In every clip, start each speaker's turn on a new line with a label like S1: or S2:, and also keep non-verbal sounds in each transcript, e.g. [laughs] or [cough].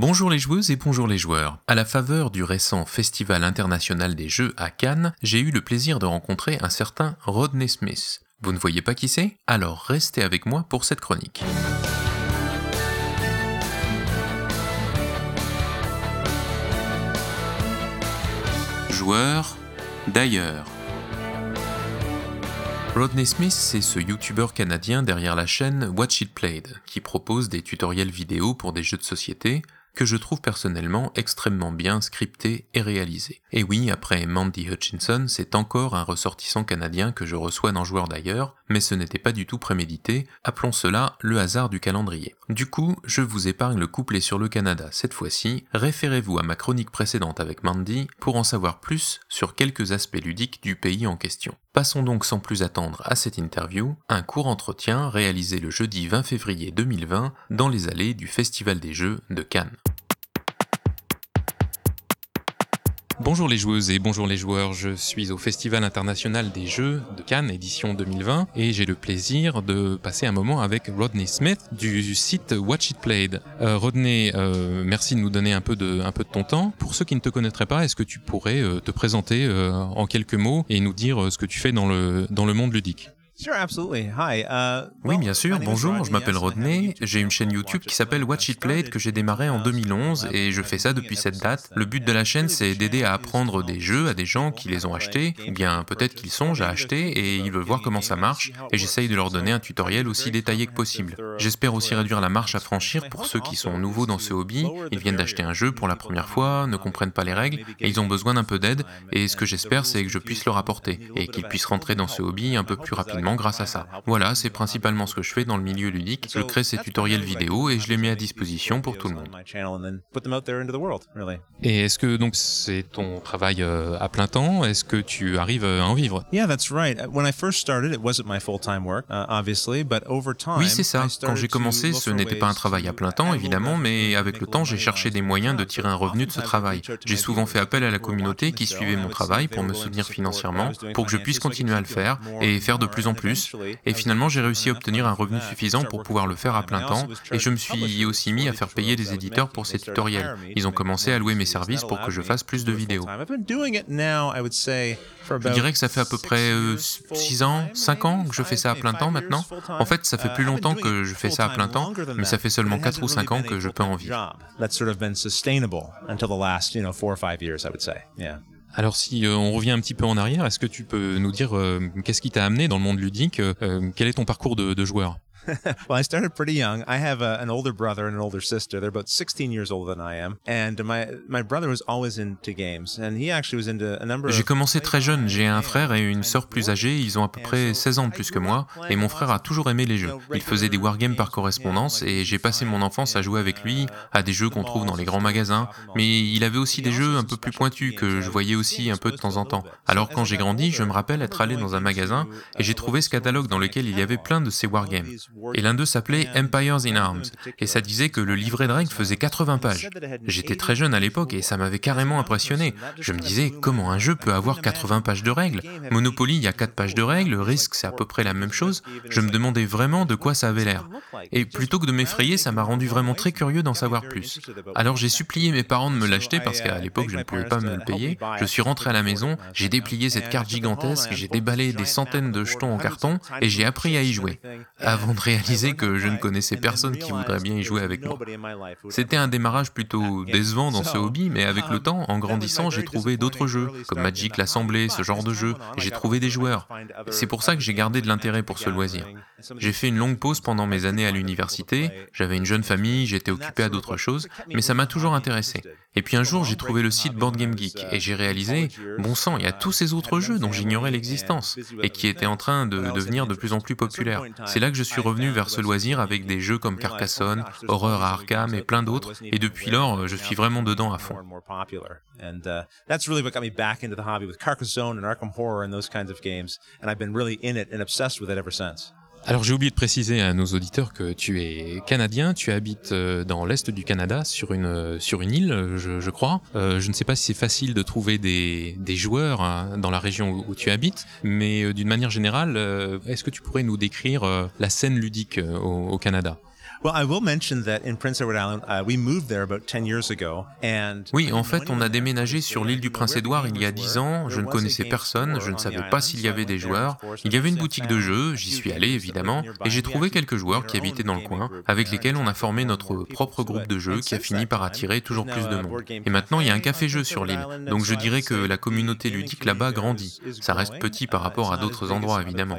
S1: Bonjour les joueuses et bonjour les joueurs. À la faveur du récent Festival international des jeux à Cannes, j'ai eu le plaisir de rencontrer un certain Rodney Smith. Vous ne voyez pas qui c'est? Alors restez avec moi pour cette chronique. Joueur d'ailleurs. Rodney Smith, c'est ce youtubeur canadien derrière la chaîne Watch It Played, qui propose des tutoriels vidéo pour des jeux de société, que je trouve personnellement extrêmement bien scripté et réalisé. Et oui, après Mandy Hutchinson, c'est encore un ressortissant canadien que je reçois dans Joueur d'ailleurs, mais ce n'était pas du tout prémédité, appelons cela le hasard du calendrier. Du coup, je vous épargne le couplet sur le Canada cette fois-ci, référez-vous à ma chronique précédente avec Mandy pour en savoir plus sur quelques aspects ludiques du pays en question. Passons donc sans plus attendre à cette interview, un court entretien réalisé le jeudi 20 février 2020 dans les allées du Festival des Jeux de Cannes. Bonjour les joueuses et bonjour les joueurs, je suis au Festival international des jeux de Cannes édition 2020 et j'ai le plaisir de passer un moment avec Rodney Smith du site Watch It Played. Euh, Rodney, euh, merci de nous donner un peu de, ton temps. Pour ceux qui ne te connaîtraient pas, est-ce que tu pourrais euh, te présenter en quelques mots et nous dire ce que tu fais dans le, monde ludique?
S2: Oui, bien sûr. Bonjour, je m'appelle Rodney. J'ai une chaîne YouTube qui s'appelle Watch It Played que j'ai démarré en 2011 et je fais ça depuis cette date. Le but de la chaîne, c'est d'aider à apprendre des jeux à des gens qui les ont achetés, ou bien peut-être qu'ils songent à acheter et ils veulent voir comment ça marche, et j'essaye de leur donner un tutoriel aussi détaillé que possible. J'espère aussi réduire la marche à franchir pour ceux qui sont nouveaux dans ce hobby. Ils viennent d'acheter un jeu pour la première fois, ne comprennent pas les règles et ils ont besoin d'un peu d'aide. Et ce que j'espère, c'est que je puisse leur apporter et qu'ils puissent rentrer dans ce hobby un peu plus rapidement grâce à ça. Voilà, c'est principalement ce que je fais dans le milieu ludique. Je crée ces tutoriels vidéo et je les mets à disposition pour tout le monde.
S1: Et est-ce que donc c'est ton travail euh, à plein temps? Est-ce que tu arrives à en vivre?
S2: Oui, c'est ça. Quand j'ai commencé, ce n'était pas un travail à plein temps, évidemment, mais avec le temps, j'ai cherché des moyens de tirer un revenu de ce travail. J'ai souvent fait appel à la communauté qui suivait mon travail pour me soutenir financièrement, pour que je puisse continuer à le faire et faire de plus en plus. Et finalement, j'ai réussi à obtenir un revenu suffisant pour pouvoir le faire à plein temps. Et je me suis aussi mis à faire payer des éditeurs pour ces tutoriels. Ils ont commencé à louer mes services pour que je fasse plus de vidéos. Je dirais que ça fait à peu près 6 euh, ans, 5 ans que je fais ça à plein temps maintenant. En fait, ça fait plus longtemps que je fais ça à plein temps, mais ça fait seulement 4 ou 5 ans que je peux en vivre.
S1: Alors si euh, on revient un petit peu en arrière, est-ce que tu peux nous dire euh, qu'est-ce qui t'a amené dans le monde ludique euh, Quel est ton parcours de, de joueur? [laughs]
S2: well, I started pretty young. I have a, an older brother and an older sister. They're about 16 years older than I am. And my my brother was always into games, and he actually was into a number. J'ai commencé très jeune. J'ai un frère et une sœur plus âgés. Ils ont à peu près 16 ans de plus que moi. Et mon frère a toujours aimé les jeux. Il faisait des wargames par correspondance, et j'ai passé mon enfance à jouer avec lui à des jeux qu'on trouve dans les grands magasins. Mais il avait aussi des jeux un peu plus pointus que je voyais aussi un peu de temps en temps. Alors quand j'ai grandi, je me rappelle être allé dans un magasin et j'ai trouvé ce catalogue dans lequel il y avait plein de ces wargames. Et l'un d'eux s'appelait Empires in Arms, et ça disait que le livret de règles faisait 80 pages. J'étais très jeune à l'époque et ça m'avait carrément impressionné. Je me disais, comment un jeu peut avoir 80 pages de règles? Monopoly, il y a 4 pages de règles, Risk, c'est à peu près la même chose. Je me demandais vraiment de quoi ça avait l'air. Et plutôt que de m'effrayer, ça m'a rendu vraiment très curieux d'en savoir plus. Alors j'ai supplié mes parents de me l'acheter parce qu'à l'époque je ne pouvais pas me le payer. Je suis rentré à la maison, j'ai déplié cette carte gigantesque, j'ai déballé des centaines de jetons en carton et j'ai appris à y jouer. Avant de réaliser que je ne connaissais personne qui voudrait bien y jouer avec moi. C'était un démarrage plutôt décevant dans ce hobby, mais avec le temps, en grandissant, j'ai trouvé d'autres jeux, comme Magic l'Assemblée, ce genre de jeu. J'ai trouvé des joueurs. C'est pour ça que j'ai gardé de l'intérêt pour ce loisir. J'ai fait une longue pause pendant mes années à l'université, j'avais une jeune famille, j'étais occupé à d'autres choses, mais ça m'a toujours intéressé. Et puis un jour, j'ai trouvé le site Board Game Geek et j'ai réalisé, bon sang, il y a tous ces autres jeux dont j'ignorais l'existence et qui étaient en train de devenir de plus en plus populaires. C'est là que je suis revenu vers ce loisir avec des jeux comme Carcassonne, Horror à Arkham et plein d'autres. Et depuis lors, je suis vraiment dedans à fond.
S1: Alors j'ai oublié de préciser à nos auditeurs que tu es canadien, tu habites euh, dans l'est du Canada sur une euh, sur une île, je, crois. Euh, je ne sais pas si c'est facile de trouver des, des joueurs hein, dans la région où, tu habites, mais d'une manière générale, est-ce que tu pourrais nous décrire la scène ludique au Canada? Oui, en fait, on a déménagé sur l'île du Prince-Édouard il y a dix ans. Je ne connaissais personne, je ne savais pas s'il y avait des joueurs. Il y avait une boutique de jeux, j'y suis allé évidemment, et j'ai trouvé quelques joueurs qui habitaient dans le coin, avec lesquels on a formé notre propre groupe de jeux qui a fini par attirer toujours plus de monde. Et maintenant, il y a un café-jeu sur l'île, donc je dirais que la communauté ludique là-bas grandit. Ça reste petit par rapport à d'autres endroits, évidemment.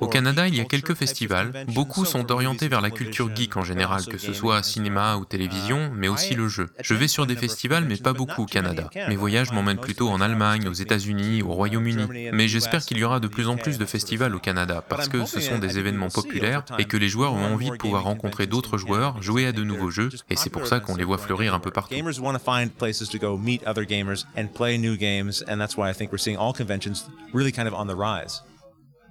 S1: Au Canada, il y a quelques festivals. Beaucoup sont orientés vers la culture geek en général, que ce soit cinéma ou télévision, mais aussi le jeu. Je vais sur des festivals, mais pas beaucoup au Canada. Mes voyages m'emmènent plutôt en Allemagne, aux États-Unis, au Royaume-Uni. Mais j'espère qu'il y aura de plus en plus de festivals au Canada, parce que ce sont des événements populaires et que les joueurs ont envie de pouvoir rencontrer d'autres joueurs, jouer à de nouveaux jeux, et c'est pour ça qu'on les voit fleurir un peu partout.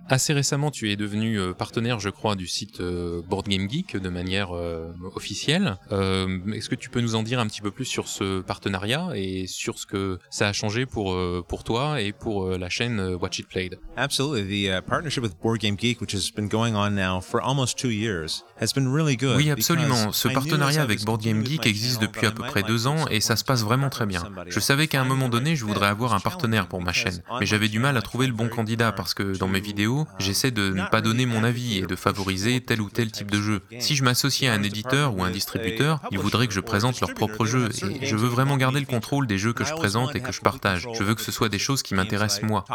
S1: Assez récemment, tu es devenu euh, partenaire, je crois, du site euh, Board Game Geek de manière euh, officielle. Est-ce que tu peux nous en dire un petit peu plus sur ce partenariat et sur ce que ça a changé pour, pour toi et pour la chaîne Watch It Played?
S2: Absolutely. The uh, partnership with Board Game Geek, which has been going on now for almost two years, has been really good.
S1: Oui, absolument. Ce partenariat avec Board Game Geek existe depuis à peu près deux ans et ça se passe vraiment très bien. Je savais qu'à un moment donné, je voudrais avoir un partenaire pour ma chaîne, mais j'avais du mal à trouver le bon candidat parce que dans mes vidéos, j'essaie de ne pas donner mon avis et de favoriser tel ou tel type de jeu. Si je m'associe à un éditeur ou un distributeur, ils voudraient que je présente leur propre jeu et je veux vraiment garder le contrôle des jeux que je présente et que je partage. Je veux que ce soit des choses qui m'intéressent moi.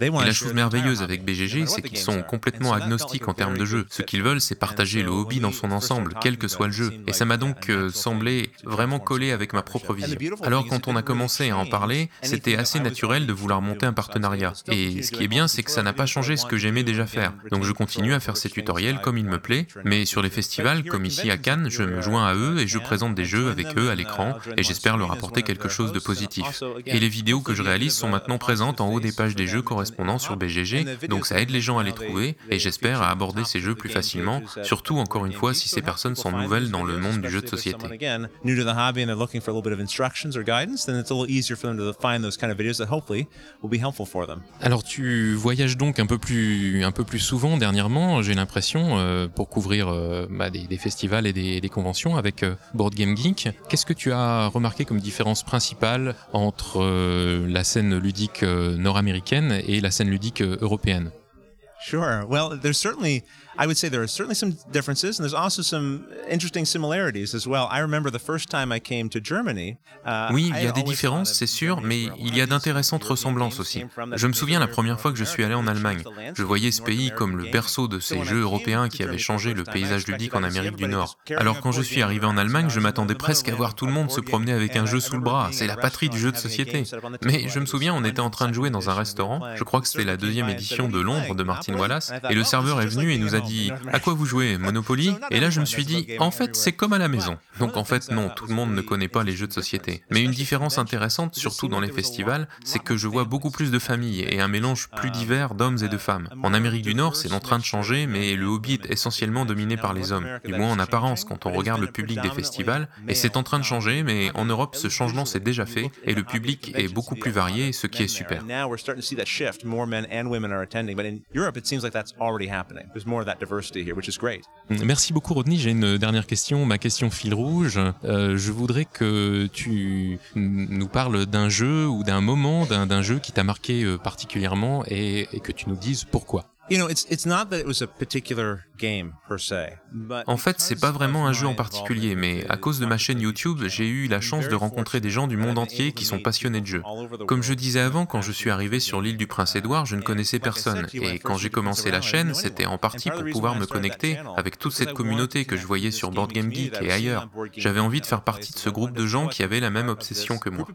S1: Et la chose merveilleuse avec BGG, c'est qu'ils sont complètement agnostiques en termes de jeu. Ce qu'ils veulent, c'est partager le hobby dans son ensemble, quel que soit le jeu. Et ça m'a donc euh, semblé vraiment coller avec ma propre vision. Alors quand on a commencé à en parler, c'était assez naturel de vouloir monter un partenariat. Et ce qui est bien, c'est que ça n'a pas changé ce que j'aimais déjà faire. Donc je continue à faire ces tutoriels comme il me plaît, mais sur les festivals, comme ici à Cannes, je me joins à eux et je présente des jeux avec eux à l'écran et j'espère leur apporter quelque chose de positif. Et les vidéos que je réalise sont maintenant présentes en haut des pages des jeux correspondants sur BGG, donc ça aide les gens à les trouver et j'espère à aborder ces jeux plus facilement, surtout encore une fois si ces personnes sont nouvelles dans le monde du jeu de société. Alors tu voyages donc un peu plus, un peu plus souvent dernièrement, j'ai l'impression, euh, pour couvrir euh, bah, des, festivals et des, conventions avec euh, Board Game Geek. Qu'est-ce que tu as remarqué comme différence principale entre la scène ludique nord-américaine et la scène ludique euh, européenne?
S2: Sure. Well, there's certainly I would say there are certainly some differences, and there's also some interesting similarities as well. I remember the first time I came to Germany.
S1: Uh, oui, il y a des différences, c'est sûr, mais il y a d'intéressantes ressemblances aussi. Je me souviens la première fois que je suis allé en Allemagne. Je voyais ce pays comme le berceau de ces jeux européens qui avaient changé le paysage ludique en Amérique du Nord. Alors quand je suis arrivé en Allemagne, je m'attendais presque à voir tout le monde se promener avec un jeu sous le bras. C'est la patrie du jeu de société. Mais je me souviens, on était en train de jouer dans un restaurant. Je crois que c'était la deuxième édition de Londres de Martin Wallace, et le serveur est venu et nous a dit À quoi vous jouez Monopoly? Et là, je me suis dit En fait, c'est comme à la maison. Donc en fait, non, tout le monde ne connaît pas les jeux de société. Mais une différence intéressante, surtout dans les festivals, c'est que je vois beaucoup plus de familles et un mélange plus divers d'hommes et de femmes. En Amérique du Nord, c'est en train de changer, mais le hobby est essentiellement dominé par les hommes, du moins en apparence quand on regarde le public des festivals. Et c'est en train de changer, mais en Europe, ce changement s'est déjà fait et le public est beaucoup plus varié, ce qui est super. Merci beaucoup Rodney. J'ai une dernière question, ma question fil rouge. Euh, je voudrais que tu nous parles d'un jeu ou d'un moment d'un jeu qui t'a marqué euh, particulièrement et que tu nous dises pourquoi. En fait, c'est pas vraiment un jeu en particulier, mais à cause de ma chaîne YouTube, j'ai eu la chance de rencontrer des gens du monde entier qui sont passionnés de jeux. Comme je disais avant, quand je suis arrivé sur l'île du Prince-Édouard, je ne connaissais personne, et quand j'ai commencé la chaîne, c'était en partie pour pouvoir me connecter avec toute cette communauté que je voyais sur Board Game Geek et ailleurs. J'avais envie de faire partie de ce groupe de gens qui avaient la même obsession que moi.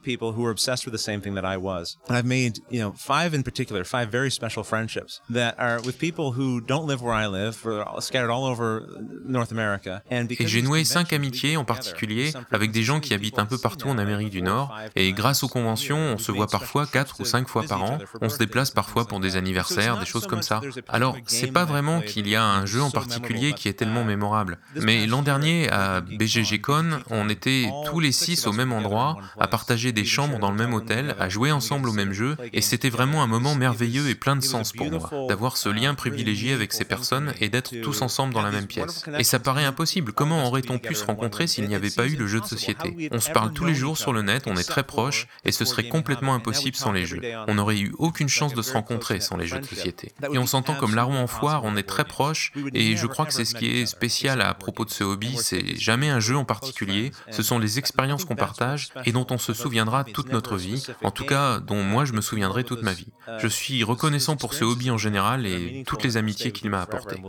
S1: Et j'ai noué cinq amitiés en particulier avec des gens qui habitent un peu partout en Amérique du Nord, et grâce aux conventions, on se voit parfois quatre ou cinq fois par an, on se déplace parfois pour des anniversaires, des choses comme ça. Alors, c'est pas vraiment qu'il y a un jeu en particulier qui est tellement mémorable, mais l'an dernier, à BGGCon, on était tous les six au même endroit, à partager des chambres dans le même hôtel, à jouer ensemble au même jeu, et c'était vraiment un moment merveilleux et plein de sens pour moi, d'avoir ce lien privilégié avec ces personnes et d'être tous ensemble dans la même pièce. Et ça paraît impossible, comment aurait-on pu se rencontrer s'il n'y avait pas eu le jeu de société? On se parle tous les jours sur le net, on est très proches, et ce serait complètement impossible sans les jeux. On n'aurait eu aucune chance de se rencontrer sans les jeux de société. Et on s'entend comme larron en foire, on est très proches, et je crois que c'est ce qui est spécial à propos de ce hobby, c'est jamais un jeu en particulier, ce sont les expériences qu'on partage et dont on se souviendra toute notre vie, en tout cas dont moi je me souviendrai toute ma vie. Je suis reconnaissant pour ce hobby en général et toutes les amitiés qu'il m'a apportées.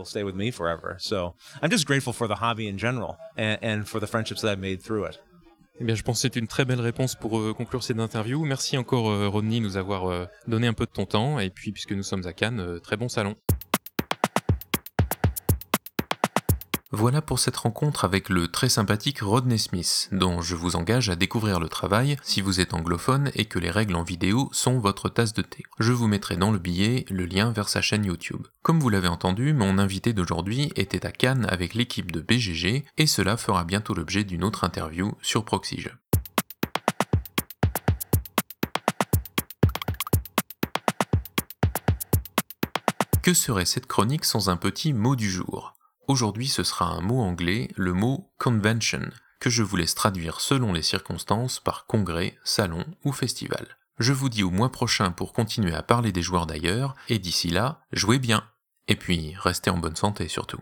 S3: Eh bien, je pense que c'est une très belle réponse pour euh, conclure cette interview. Merci encore, euh, Rodney, nous avoir euh, donné un peu de ton temps. Et puis, puisque nous sommes à Cannes, très bon salon.
S1: Voilà pour cette rencontre avec le très sympathique Rodney Smith, dont je vous engage à découvrir le travail si vous êtes anglophone et que les règles en vidéo sont votre tasse de thé. Je vous mettrai dans le billet le lien vers sa chaîne YouTube. Comme vous l'avez entendu, mon invité d'aujourd'hui était à Cannes avec l'équipe de BGG et cela fera bientôt l'objet d'une autre interview sur Proxyge. Que serait cette chronique sans un petit mot du jour? Aujourd'hui, ce sera un mot anglais, le mot convention, que je vous laisse traduire selon les circonstances par congrès, salon ou festival. Je vous dis au mois prochain pour continuer à parler des joueurs d'ailleurs, et d'ici là, jouez bien. Et puis, restez en bonne santé surtout.